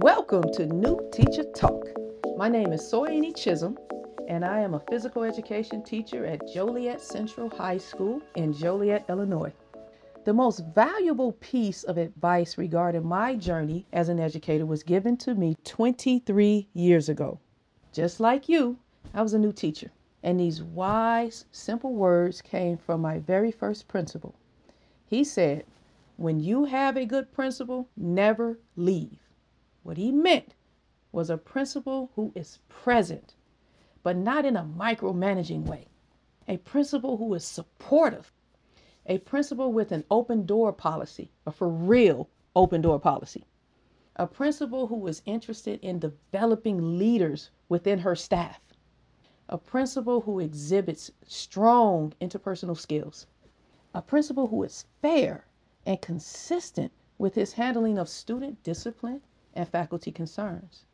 Welcome to New Teacher Talk. My name is Soyini Chisholm, and I am a physical education teacher at Joliet Central High School in Joliet, Illinois. The most valuable piece of advice regarding my journey as an educator was given to me 23 years ago. Just like you, I was a new teacher, and these wise, simple words came from my very first principal. He said, When you have a good principal, never leave. What he meant was a principal who is present, but not in a micromanaging way. A principal who is supportive. A principal with an open door policy, a for real open door policy. A principal who is interested in developing leaders within her staff. A principal who exhibits strong interpersonal skills. A principal who is fair and consistent with his handling of student discipline and faculty concerns.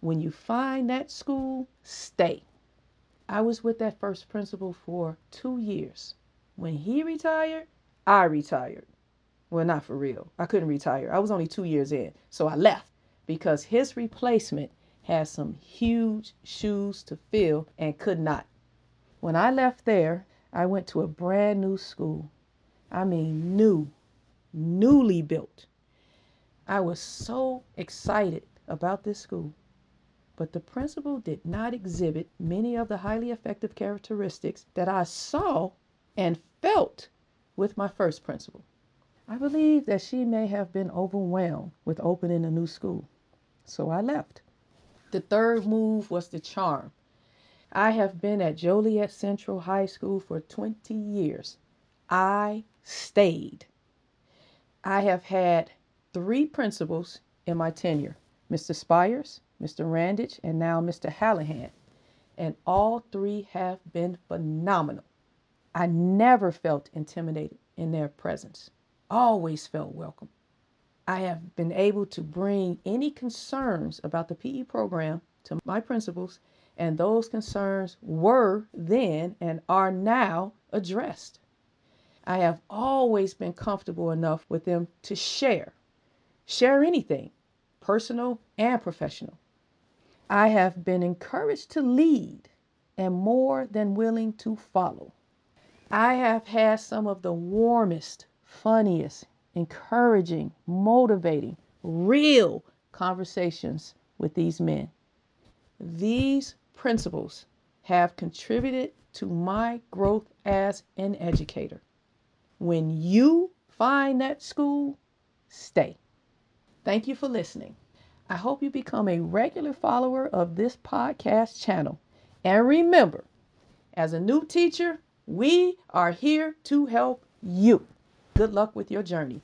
When you find that school, stay. I was with that first principal for two years. When he retired, I retired. Well, not for real. I couldn't retire. I was only two years in. So I left because his replacement had some huge shoes to fill and could not. When I left there, I went to a brand new school. I mean, new, newly built. I was so excited about this school, but the principal did not exhibit many of the highly effective characteristics that I saw and felt with my first principal. I believe that she may have been overwhelmed with opening a new school, so I left. The third move was the charm. I have been at Joliet Central High School for 20 years. I stayed. I have had three principals in my tenure Mr. Spires, Mr. Randage, and now Mr. Hallahan. And all three have been phenomenal. I never felt intimidated in their presence, always felt welcome. I have been able to bring any concerns about the PE program to my principals, and those concerns were then and are now addressed. I have always been comfortable enough with them to share, share anything, personal and professional. I have been encouraged to lead and more than willing to follow. I have had some of the warmest, funniest, encouraging, motivating, real conversations with these men. These principals have contributed to my growth as an educator. When you find that school, stay. Thank you for listening. I hope you become a regular follower of this podcast channel. And remember, as a new teacher, we are here to help you. Good luck with your journey.